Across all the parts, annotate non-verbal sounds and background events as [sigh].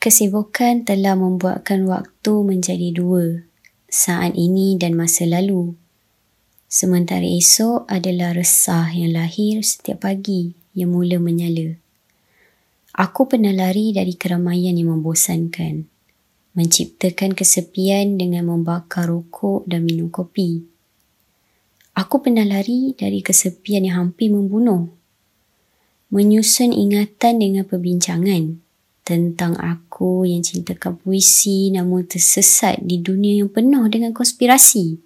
Kesibukan telah membuatkan waktu menjadi dua, saat ini dan masa lalu. Sementara esok adalah resah yang lahir setiap pagi yang mula menyala. Aku pernah lari dari keramaian yang membosankan, menciptakan kesepian dengan membakar rokok dan minum kopi. Aku pernah lari dari kesepian yang hampir membunuh, menyusun ingatan dengan perbincangan tentang aku yang cintakan puisi namun tersesat di dunia yang penuh dengan konspirasi.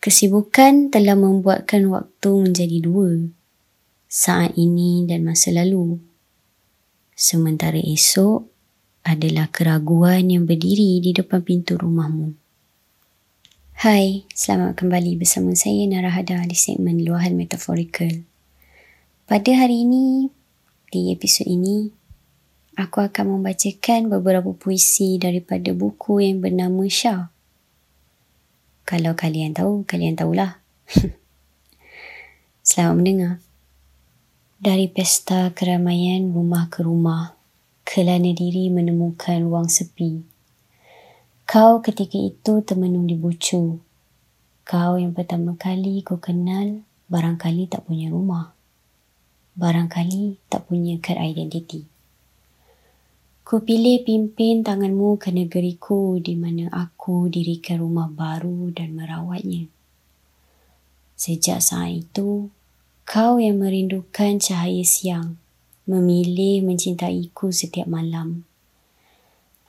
Kesibukan telah membuatkan waktu menjadi dua, saat ini dan masa lalu. Sementara esok adalah keraguan yang berdiri di depan pintu rumahmu. Hai, selamat kembali bersama saya Narahada di segmen Luahan Metaforikal. Pada hari ini, di episod ini, aku akan membacakan beberapa puisi daripada buku yang bernama Syah. Kalau kalian tahu, kalian tahulah. [laughs] Selamat mendengar. Dari pesta keramaian rumah ke rumah, kelana diri menemukan ruang sepi. Kau ketika itu termenung di bucu. Kau yang pertama kali kau kenal, barangkali tak punya rumah. Barangkali tak punya kad identiti. Ku pilih pimpin tanganmu ke negeriku di mana aku dirikan rumah baru dan merawatnya. Sejak saat itu, kau yang merindukan cahaya siang, memilih mencintaiku setiap malam.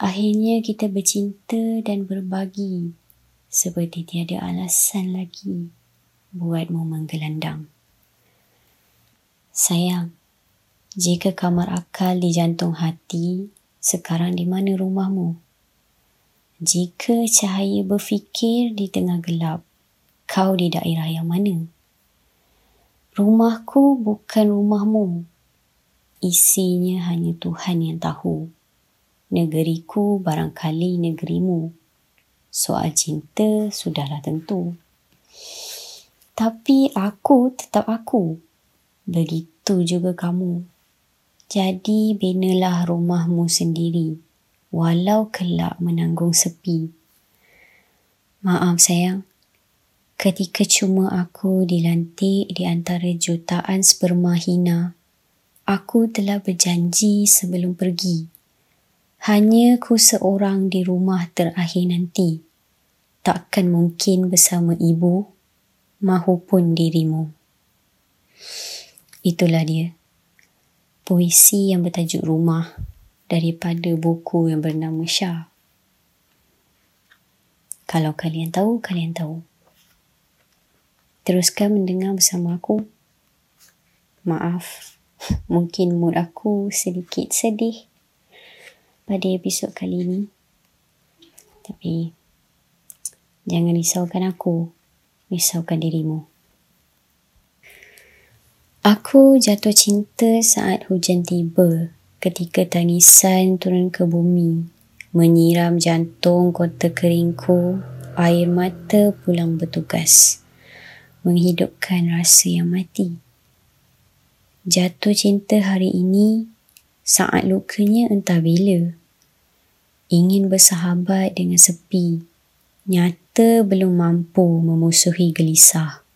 Akhirnya kita bercinta dan berbagi seperti tiada alasan lagi buatmu menggelandang. Sayang, jika kamar akal di jantung hati sekarang di mana rumahmu? Jika cahaya berfikir di tengah gelap, kau di daerah yang mana? Rumahku bukan rumahmu. Isinya hanya Tuhan yang tahu. Negeriku barangkali negerimu. Soal cinta sudahlah tentu. Tapi aku tetap aku. Begitu juga kamu. Jadi binalah rumahmu sendiri walau kelak menanggung sepi. Maaf sayang, ketika cuma aku dilantik di antara jutaan sperma hina, aku telah berjanji sebelum pergi. Hanya ku seorang di rumah terakhir nanti. Takkan mungkin bersama ibu mahupun dirimu. Itulah dia puisi yang bertajuk Rumah daripada buku yang bernama Syah. Kalau kalian tahu, kalian tahu. Teruskan mendengar bersama aku. Maaf, [laughs] mungkin mood aku sedikit sedih pada episod kali ini. Tapi, jangan risaukan aku, risaukan dirimu. Aku jatuh cinta saat hujan tiba ketika tangisan turun ke bumi menyiram jantung kota keringku air mata pulang bertugas menghidupkan rasa yang mati. Jatuh cinta hari ini saat lukanya entah bila. Ingin bersahabat dengan sepi nyata belum mampu memusuhi gelisah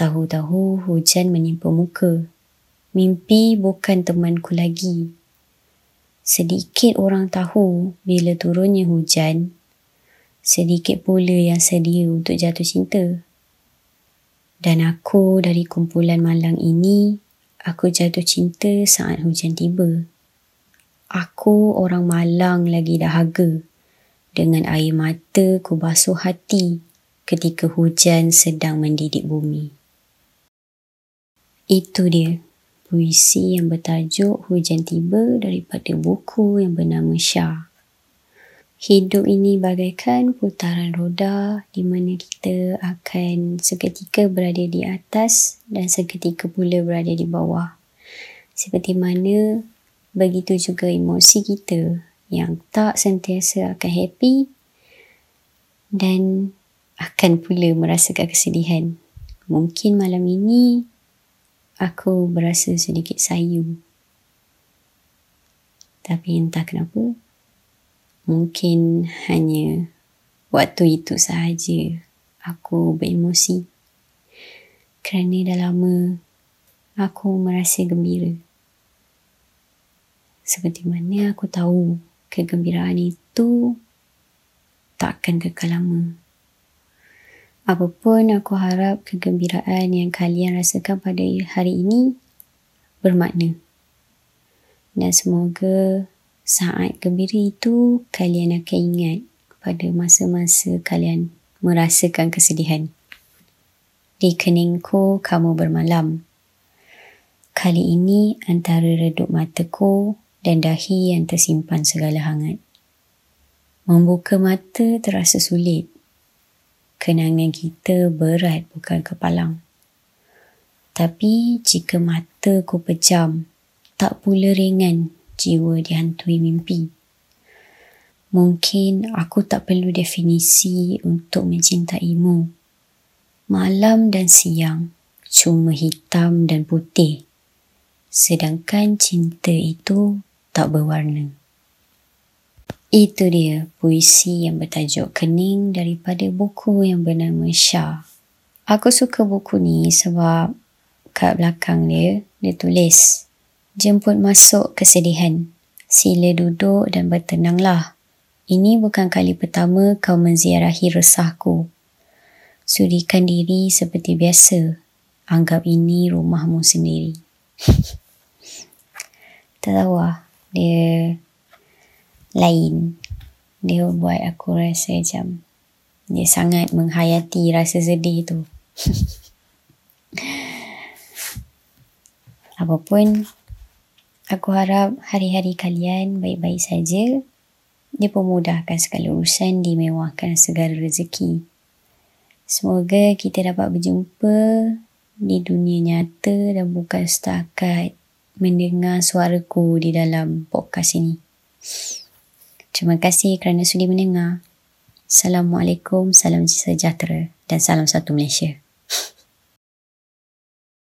Tahu-tahu hujan menimpa muka. Mimpi bukan temanku lagi. Sedikit orang tahu bila turunnya hujan. Sedikit pula yang sedia untuk jatuh cinta. Dan aku dari kumpulan malang ini, aku jatuh cinta saat hujan tiba. Aku orang malang lagi dahaga. Dengan air mata ku basuh hati ketika hujan sedang mendidik bumi. Itu dia, puisi yang bertajuk Hujan Tiba daripada buku yang bernama Syah. Hidup ini bagaikan putaran roda di mana kita akan seketika berada di atas dan seketika pula berada di bawah. Seperti mana begitu juga emosi kita yang tak sentiasa akan happy dan akan pula merasakan kesedihan. Mungkin malam ini aku berasa sedikit sayu. Tapi entah kenapa, mungkin hanya waktu itu sahaja aku beremosi. Kerana dah lama aku merasa gembira. Seperti mana aku tahu kegembiraan itu takkan kekal lama. Apapun aku harap kegembiraan yang kalian rasakan pada hari ini bermakna. Dan semoga saat gembira itu kalian akan ingat pada masa-masa kalian merasakan kesedihan. Di keningku kamu bermalam. Kali ini antara redup mataku dan dahi yang tersimpan segala hangat. Membuka mata terasa sulit kenangan kita berat bukan kepalang. Tapi jika mata ku pejam, tak pula ringan jiwa dihantui mimpi. Mungkin aku tak perlu definisi untuk mencintaimu. Malam dan siang cuma hitam dan putih. Sedangkan cinta itu tak berwarna. Itu dia puisi yang bertajuk Kening daripada buku yang bernama Syah. Aku suka buku ni sebab kat belakang dia, dia tulis Jemput masuk kesedihan. Sila duduk dan bertenanglah. Ini bukan kali pertama kau menziarahi resahku. Sudikan diri seperti biasa. Anggap ini rumahmu sendiri. [laughs] tak tahu lah. Dia lain. Dia buat aku rasa macam dia sangat menghayati rasa sedih tu. [laughs] Apapun, aku harap hari-hari kalian baik-baik saja. Dia pemudahkan segala urusan, dimewahkan segala rezeki. Semoga kita dapat berjumpa di dunia nyata dan bukan setakat mendengar suaraku di dalam podcast ini. Terima kasih kerana sudi mendengar. Assalamualaikum, salam sejahtera dan salam satu Malaysia.